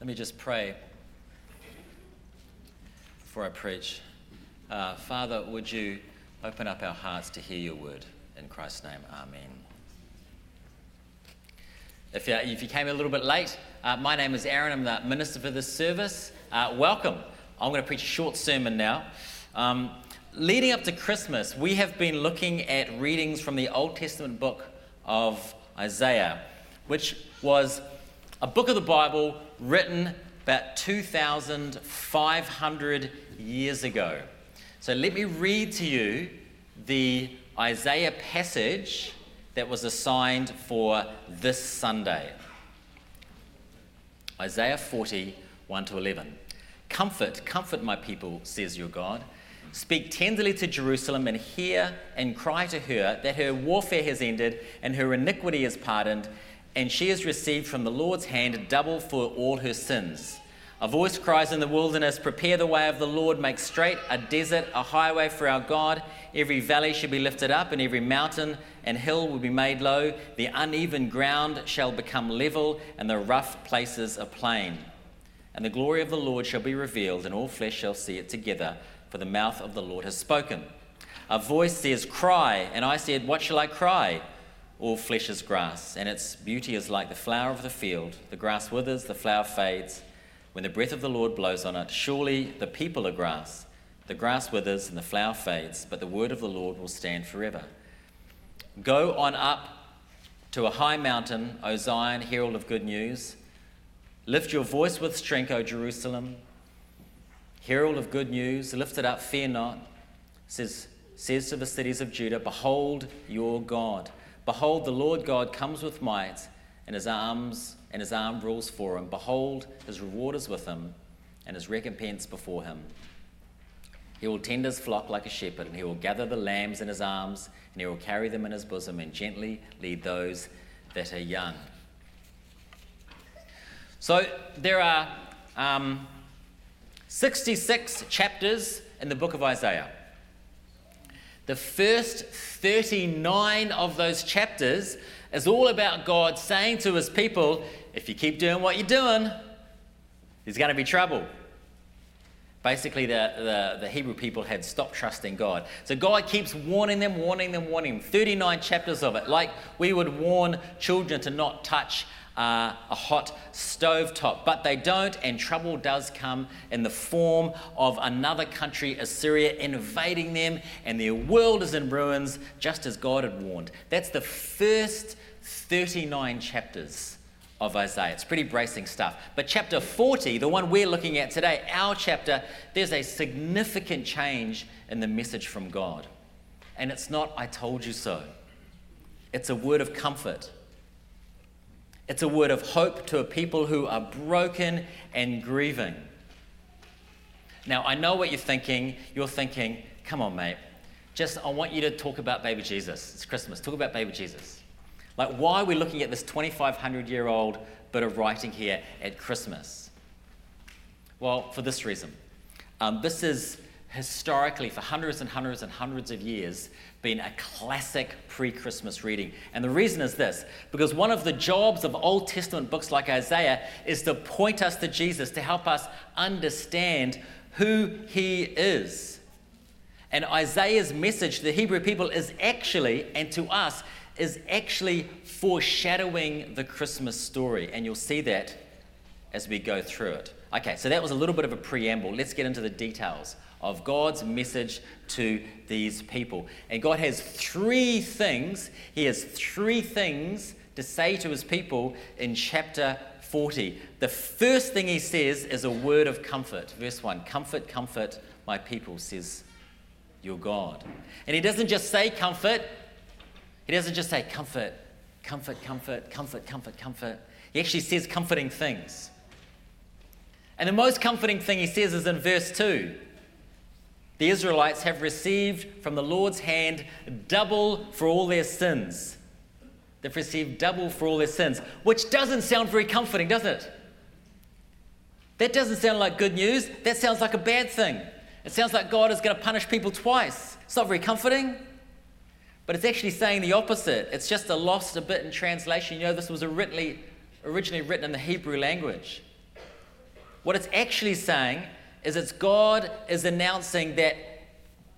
Let me just pray before I preach. Uh, Father, would you open up our hearts to hear your word? In Christ's name, Amen. If you, if you came a little bit late, uh, my name is Aaron. I'm the minister for this service. Uh, welcome. I'm going to preach a short sermon now. Um, leading up to Christmas, we have been looking at readings from the Old Testament book of Isaiah, which was a book of the Bible written about 2,500 years ago. So let me read to you the Isaiah passage that was assigned for this Sunday. Isaiah 40, 1 to 11. Comfort, comfort my people, says your God. Speak tenderly to Jerusalem and hear and cry to her that her warfare has ended and her iniquity is pardoned, and she has received from the Lord's hand double for all her sins. A voice cries in the wilderness, Prepare the way of the Lord, make straight a desert, a highway for our God. Every valley shall be lifted up, and every mountain and hill will be made low. The uneven ground shall become level, and the rough places a plain. And the glory of the Lord shall be revealed, and all flesh shall see it together, for the mouth of the Lord has spoken. A voice says, Cry, and I said, What shall I cry? All flesh is grass, and its beauty is like the flower of the field. The grass withers, the flower fades when the breath of the Lord blows on it, surely the people are grass. The grass withers and the flower fades, but the word of the Lord will stand forever. Go on up to a high mountain, O Zion, herald of good news. Lift your voice with strength, O Jerusalem. Herald of good news, lift it up, fear not. Says, says to the cities of Judah, Behold your God. Behold, the Lord God comes with might, and his arms and his arm rules for him. Behold, his reward is with him, and his recompense before him. He will tend his flock like a shepherd, and he will gather the lambs in his arms, and he will carry them in his bosom, and gently lead those that are young. So there are um, 66 chapters in the book of Isaiah. The first 39 of those chapters is all about God saying to his people, if you keep doing what you're doing, there's going to be trouble. Basically, the, the, the, Hebrew people had stopped trusting God. So God keeps warning them, warning them, warning them. 39 chapters of it, like we would warn children to not touch uh, a hot stove top, but they don't, and trouble does come in the form of another country, Assyria, invading them, and their world is in ruins, just as God had warned. That's the first 39 chapters of Isaiah. It's pretty bracing stuff. But chapter 40, the one we're looking at today, our chapter, there's a significant change in the message from God. And it's not, I told you so. It's a word of comfort. It's a word of hope to a people who are broken and grieving. Now, I know what you're thinking. You're thinking, come on, mate. Just, I want you to talk about baby Jesus. It's Christmas. Talk about baby Jesus. Like, why are we looking at this 2,500 year old bit of writing here at Christmas? Well, for this reason. Um, this is historically, for hundreds and hundreds and hundreds of years, been a classic pre Christmas reading. And the reason is this because one of the jobs of Old Testament books like Isaiah is to point us to Jesus, to help us understand who he is. And Isaiah's message to the Hebrew people is actually, and to us, is actually foreshadowing the Christmas story. And you'll see that as we go through it. Okay, so that was a little bit of a preamble. Let's get into the details of God's message to these people. And God has three things, He has three things to say to His people in chapter 40. The first thing He says is a word of comfort. Verse 1 Comfort, comfort my people, says your God. And He doesn't just say comfort, He doesn't just say comfort, comfort, comfort, comfort, comfort, comfort. He actually says comforting things. And the most comforting thing he says is in verse 2 the Israelites have received from the Lord's hand double for all their sins. They've received double for all their sins, which doesn't sound very comforting, does it? That doesn't sound like good news. That sounds like a bad thing. It sounds like God is going to punish people twice. It's not very comforting. But it's actually saying the opposite. It's just a lost a bit in translation. You know, this was originally, originally written in the Hebrew language. What it's actually saying is it's God is announcing that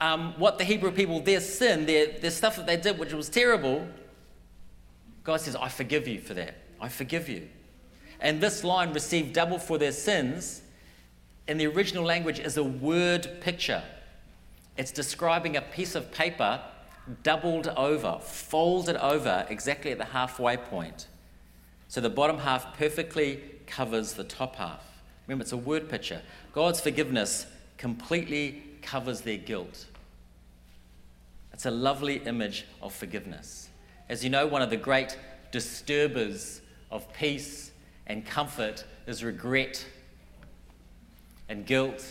um, what the Hebrew people, their sin, their, their stuff that they did, which was terrible, God says, I forgive you for that. I forgive you. And this line, received double for their sins, in the original language is a word picture. It's describing a piece of paper doubled over, folded over exactly at the halfway point. So the bottom half perfectly covers the top half. Remember, it's a word picture. God's forgiveness completely covers their guilt. It's a lovely image of forgiveness. As you know, one of the great disturbers of peace and comfort is regret and guilt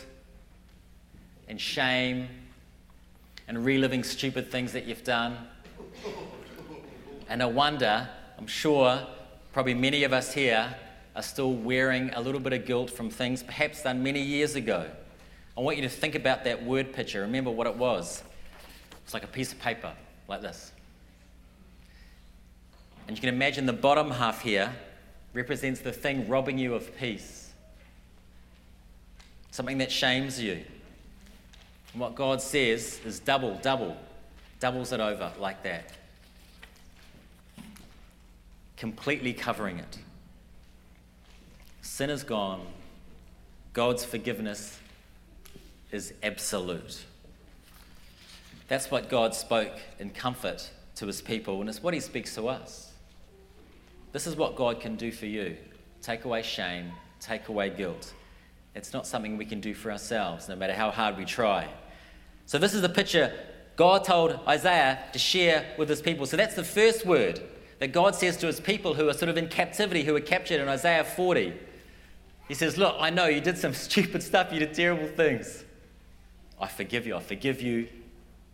and shame and reliving stupid things that you've done. And I wonder, I'm sure, probably many of us here are still wearing a little bit of guilt from things perhaps done many years ago. I want you to think about that word picture. Remember what it was. It's like a piece of paper, like this. And you can imagine the bottom half here represents the thing robbing you of peace, something that shames you. And what God says is double, double, doubles it over like that, completely covering it. Sin is gone, God's forgiveness is absolute. That's what God spoke in comfort to his people, and it's what he speaks to us. This is what God can do for you take away shame, take away guilt. It's not something we can do for ourselves, no matter how hard we try. So, this is the picture God told Isaiah to share with his people. So, that's the first word that God says to his people who are sort of in captivity, who are captured in Isaiah 40. He says, Look, I know you did some stupid stuff, you did terrible things. I forgive you. I forgive you,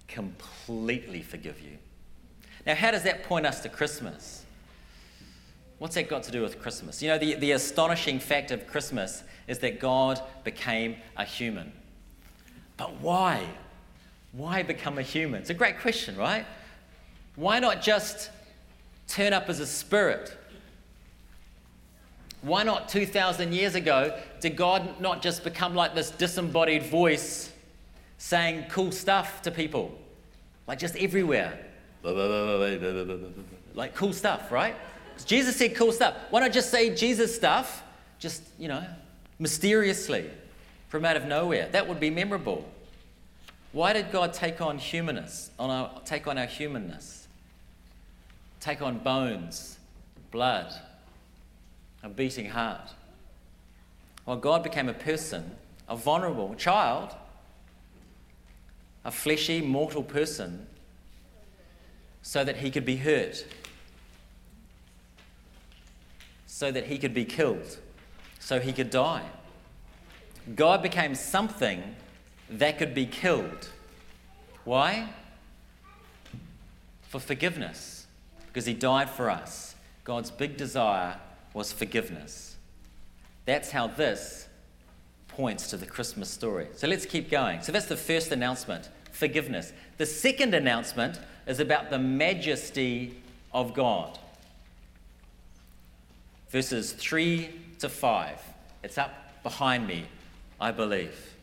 completely forgive you. Now, how does that point us to Christmas? What's that got to do with Christmas? You know, the, the astonishing fact of Christmas is that God became a human. But why? Why become a human? It's a great question, right? Why not just turn up as a spirit? Why not 2,000 years ago did God not just become like this disembodied voice saying cool stuff to people? Like just everywhere. Like cool stuff, right? Jesus said cool stuff. Why not just say Jesus stuff, just, you know, mysteriously from out of nowhere? That would be memorable. Why did God take on humanness, on our, take on our humanness? Take on bones, blood, a beating heart. Well, God became a person, a vulnerable child, a fleshy, mortal person, so that he could be hurt so that he could be killed, so he could die. God became something that could be killed. Why? For forgiveness, because he died for us. God's big desire was forgiveness. That's how this points to the Christmas story. So let's keep going. So that's the first announcement forgiveness. The second announcement is about the majesty of God verses 3 to 5. It's up behind me, I believe.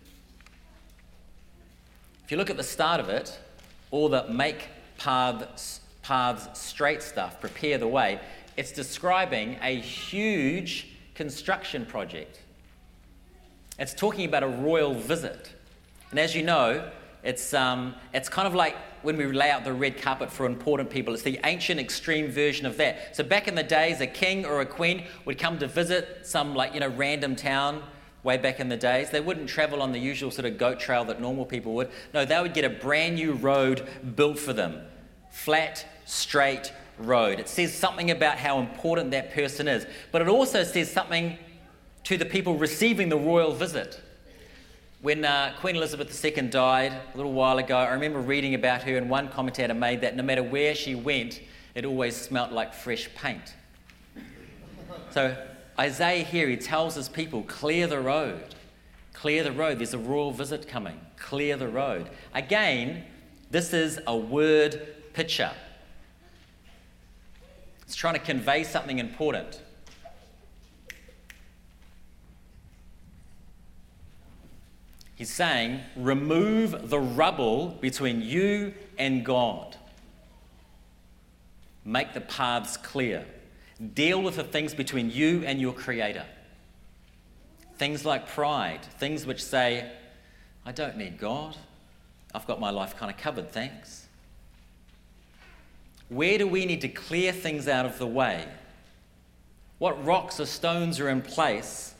If you look at the start of it, all the make paths, paths straight stuff, prepare the way, it's describing a huge construction project. It's talking about a royal visit. And as you know, it's, um, it's kind of like when we lay out the red carpet for important people. It's the ancient extreme version of that. So back in the days, a king or a queen would come to visit some like, you know, random town way back in the days. They wouldn't travel on the usual sort of goat trail that normal people would. No, they would get a brand new road built for them. Flat, straight road. It says something about how important that person is. But it also says something to the people receiving the royal visit. When uh, Queen Elizabeth II died a little while ago, I remember reading about her, and one commentator made that no matter where she went, it always smelt like fresh paint. So, Isaiah here, he tells his people, clear the road. Clear the road. There's a royal visit coming. Clear the road. Again, this is a word picture. It's trying to convey something important. He's saying, remove the rubble between you and God. Make the paths clear. Deal with the things between you and your Creator. Things like pride, things which say, I don't need God. I've got my life kind of covered, thanks. Where do we need to clear things out of the way? What rocks or stones are in place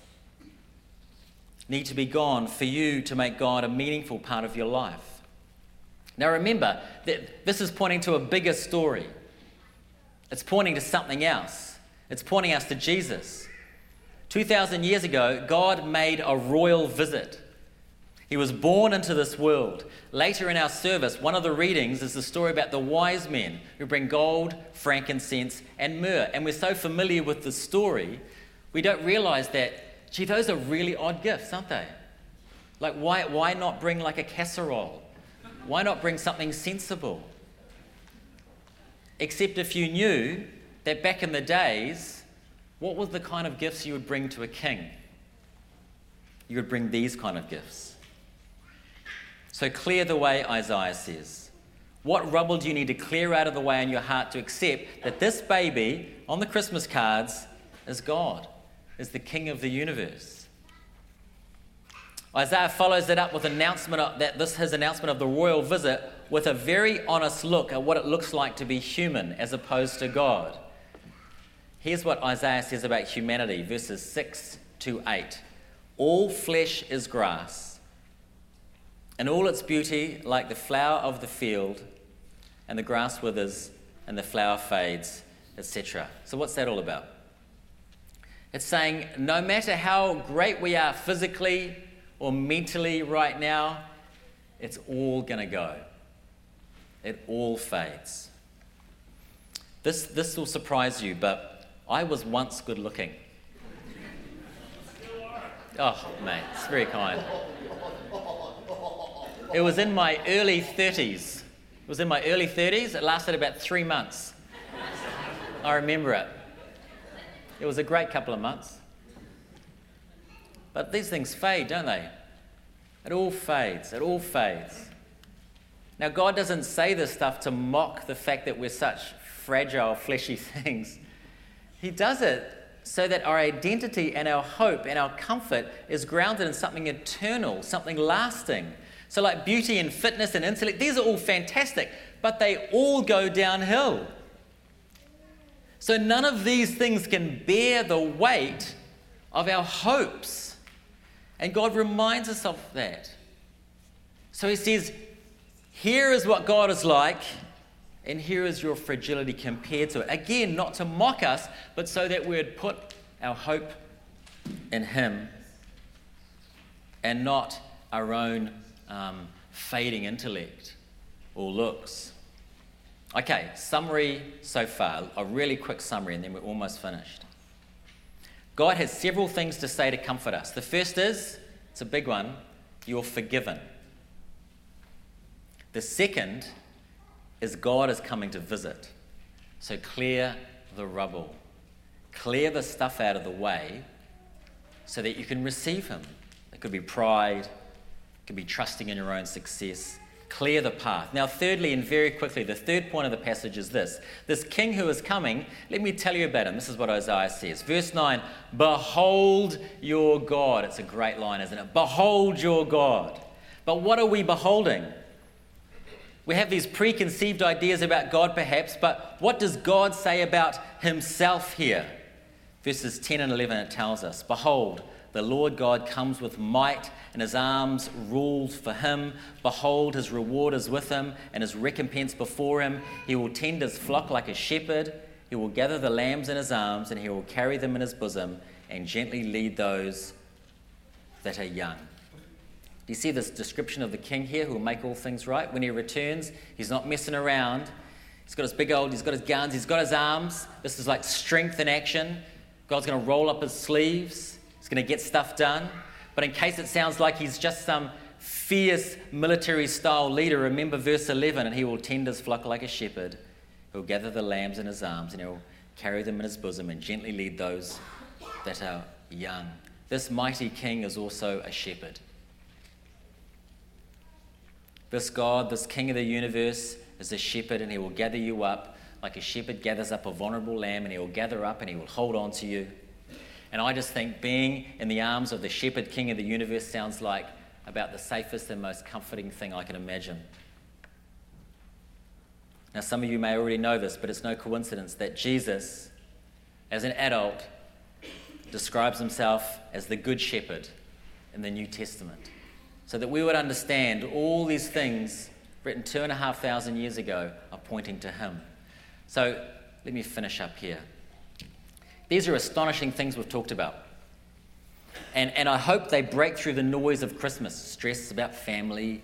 need to be gone for you to make God a meaningful part of your life? Now remember that this is pointing to a bigger story. It's pointing to something else. It's pointing us to Jesus. 2,000 years ago, God made a royal visit. He was born into this world. Later in our service, one of the readings is the story about the wise men who bring gold, frankincense, and myrrh. And we're so familiar with the story, we don't realize that, gee, those are really odd gifts, aren't they? Like, why, why not bring like a casserole? Why not bring something sensible? Except if you knew that back in the days, what was the kind of gifts you would bring to a king? You would bring these kind of gifts. So clear the way, Isaiah says. What rubble do you need to clear out of the way in your heart to accept that this baby on the Christmas cards is God, is the King of the universe? Isaiah follows it up with announcement of, that this his announcement of the royal visit with a very honest look at what it looks like to be human as opposed to God. Here's what Isaiah says about humanity, verses 6 to 8. All flesh is grass, and all its beauty like the flower of the field, and the grass withers, and the flower fades, etc. So, what's that all about? It's saying no matter how great we are physically or mentally right now, it's all going to go it all fades. This, this will surprise you, but I was once good looking. Oh, mate, it's very kind. It was in my early 30s. It was in my early 30s. It lasted about three months. I remember it. It was a great couple of months. But these things fade, don't they? It all fades. It all fades. Now, God doesn't say this stuff to mock the fact that we're such fragile, fleshy things. He does it so that our identity and our hope and our comfort is grounded in something eternal, something lasting. So, like beauty and fitness and intellect, these are all fantastic, but they all go downhill. So, none of these things can bear the weight of our hopes. And God reminds us of that. So, He says, here is what God is like, and here is your fragility compared to it. Again, not to mock us, but so that we would put our hope in Him and not our own um, fading intellect or looks. Okay, summary so far, a really quick summary, and then we're almost finished. God has several things to say to comfort us. The first is, it's a big one, you're forgiven. The second is God is coming to visit. So clear the rubble, clear the stuff out of the way so that you can receive Him. It could be pride, could be trusting in your own success. Clear the path. Now, thirdly, and very quickly, the third point of the passage is this this king who is coming, let me tell you about him. This is what Isaiah says. Verse 9 Behold your God. It's a great line, isn't it? Behold your God. But what are we beholding? We have these preconceived ideas about God, perhaps, but what does God say about himself here? Verses 10 and 11, it tells us Behold, the Lord God comes with might, and his arms rules for him. Behold, his reward is with him, and his recompense before him. He will tend his flock like a shepherd. He will gather the lambs in his arms, and he will carry them in his bosom, and gently lead those that are young. Do you see this description of the king here who will make all things right? When he returns, he's not messing around. He's got his big old, he's got his guns, he's got his arms. This is like strength in action. God's going to roll up his sleeves, he's going to get stuff done. But in case it sounds like he's just some fierce military style leader, remember verse 11 and he will tend his flock like a shepherd. He'll gather the lambs in his arms and he'll carry them in his bosom and gently lead those that are young. This mighty king is also a shepherd. This God, this King of the universe, is a shepherd and he will gather you up like a shepherd gathers up a vulnerable lamb and he will gather up and he will hold on to you. And I just think being in the arms of the shepherd king of the universe sounds like about the safest and most comforting thing I can imagine. Now, some of you may already know this, but it's no coincidence that Jesus, as an adult, describes himself as the Good Shepherd in the New Testament. So that we would understand all these things written two and a half thousand years ago are pointing to him. So let me finish up here. These are astonishing things we've talked about. And, and I hope they break through the noise of Christmas stress about family,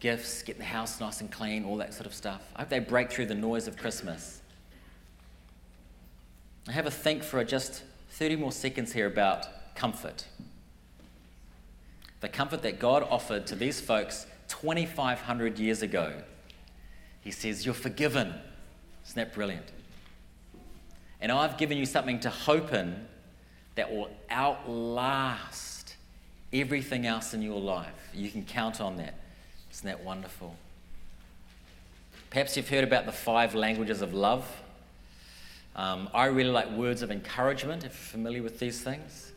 gifts, getting the house nice and clean, all that sort of stuff. I hope they break through the noise of Christmas. I have a think for just 30 more seconds here about comfort. The comfort that God offered to these folks 2,500 years ago. He says, You're forgiven. Isn't that brilliant? And I've given you something to hope in that will outlast everything else in your life. You can count on that. Isn't that wonderful? Perhaps you've heard about the five languages of love. Um, I really like words of encouragement, if you're familiar with these things.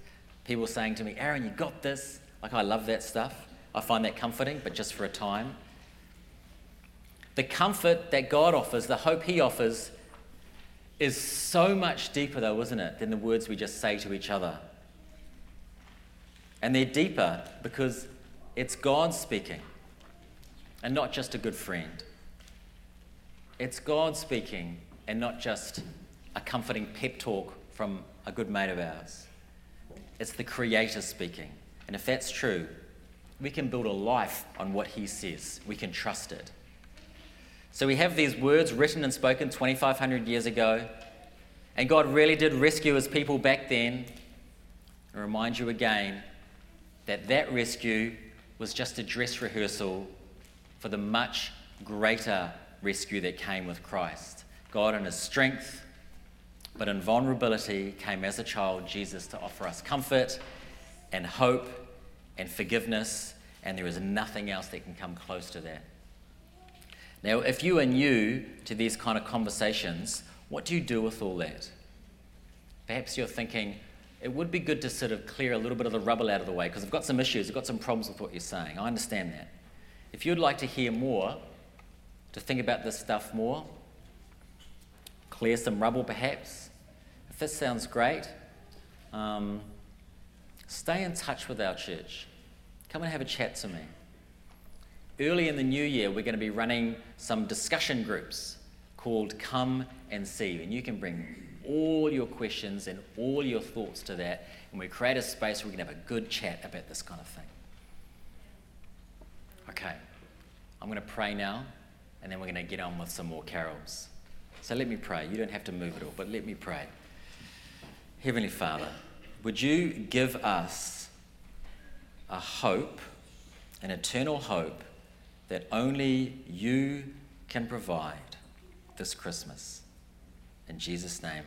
People saying to me, Aaron, you got this. Like, I love that stuff. I find that comforting, but just for a time. The comfort that God offers, the hope He offers, is so much deeper, though, isn't it, than the words we just say to each other. And they're deeper because it's God speaking and not just a good friend. It's God speaking and not just a comforting pep talk from a good mate of ours. It's the Creator speaking. And if that's true, we can build a life on what He says. We can trust it. So we have these words written and spoken 2,500 years ago. And God really did rescue His people back then. I remind you again that that rescue was just a dress rehearsal for the much greater rescue that came with Christ. God, in his strength, but in vulnerability, came as a child, Jesus, to offer us comfort and hope and forgiveness, and there is nothing else that can come close to that. Now, if you are new to these kind of conversations, what do you do with all that? Perhaps you're thinking, it would be good to sort of clear a little bit of the rubble out of the way because I've got some issues, I've got some problems with what you're saying. I understand that. If you'd like to hear more, to think about this stuff more, clear some rubble perhaps, if this sounds great, um, stay in touch with our church. Come and have a chat to me. Early in the new year, we're going to be running some discussion groups called Come and See, and you can bring all your questions and all your thoughts to that, and we create a space where we can have a good chat about this kind of thing. Okay, I'm going to pray now, and then we're going to get on with some more carols. So let me pray. You don't have to move at all, but let me pray. Heavenly Father, would you give us a hope, an eternal hope, that only you can provide this Christmas? In Jesus' name.